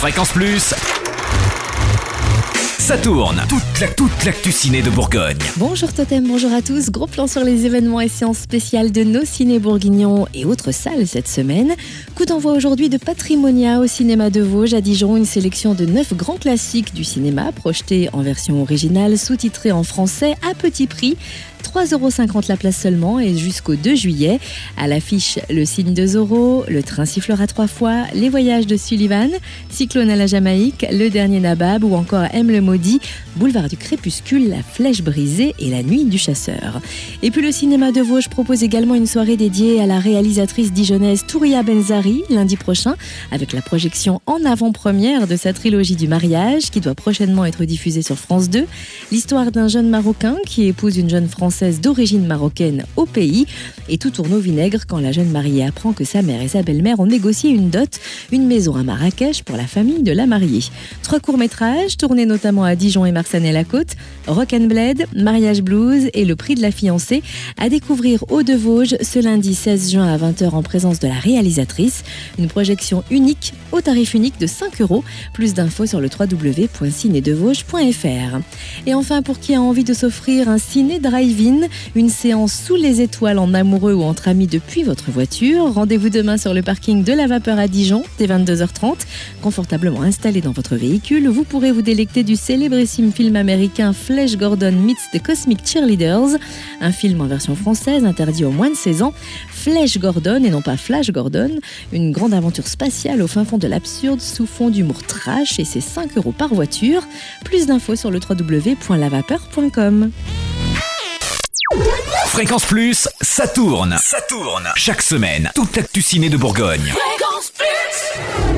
Fréquence Plus. Ça tourne. Toute la toute ciné de Bourgogne. Bonjour Totem, bonjour à tous. Gros plan sur les événements et séances spéciales de nos ciné bourguignons et autres salles cette semaine. Coup d'envoi aujourd'hui de Patrimonia au cinéma de Vosges à Dijon, une sélection de neuf grands classiques du cinéma projetés en version originale, sous-titrés en français à petit prix. 3,50€ la place seulement et jusqu'au 2 juillet. À l'affiche, le signe de Zorro, le train sifflera trois fois, les voyages de Sullivan, Cyclone à la Jamaïque, le dernier Nabab ou encore M le maudit, boulevard du crépuscule, la flèche brisée et la nuit du chasseur. Et puis le cinéma de Vosges propose également une soirée dédiée à la réalisatrice dijonnaise Touria Benzari lundi prochain avec la projection en avant-première de sa trilogie du mariage qui doit prochainement être diffusée sur France 2. L'histoire d'un jeune Marocain qui épouse une jeune Française d'origine marocaine au pays. Et tout tourne au vinaigre quand la jeune mariée apprend que sa mère et sa belle-mère ont négocié une dot, une maison à Marrakech pour la famille de la mariée. Trois courts-métrages, tournés notamment à Dijon et Marsanne-la-Côte, Rock and Blade, Mariage Blues et Le prix de la fiancée, à découvrir au de Vosges ce lundi 16 juin à 20h en présence de la réalisatrice. Une projection unique au tarif unique de 5 euros. Plus d'infos sur le www.cinedevosges.fr. Et enfin, pour qui a envie de s'offrir un ciné drive une séance sous les étoiles en amoureux ou entre amis depuis votre voiture. Rendez-vous demain sur le parking de la Vapeur à Dijon, dès 22h30. Confortablement installé dans votre véhicule, vous pourrez vous délecter du célébrissime film américain Flash Gordon meets the Cosmic Cheerleaders, un film en version française interdit aux moins de 16 ans. Flash Gordon et non pas Flash Gordon, une grande aventure spatiale au fin fond de l'absurde sous fond d'humour trash et c'est 5 euros par voiture. Plus d'infos sur le www.lavapeur.com. Fréquence Plus, ça tourne. Ça tourne. Chaque semaine, toute l'actu ciné de Bourgogne. Fréquence Plus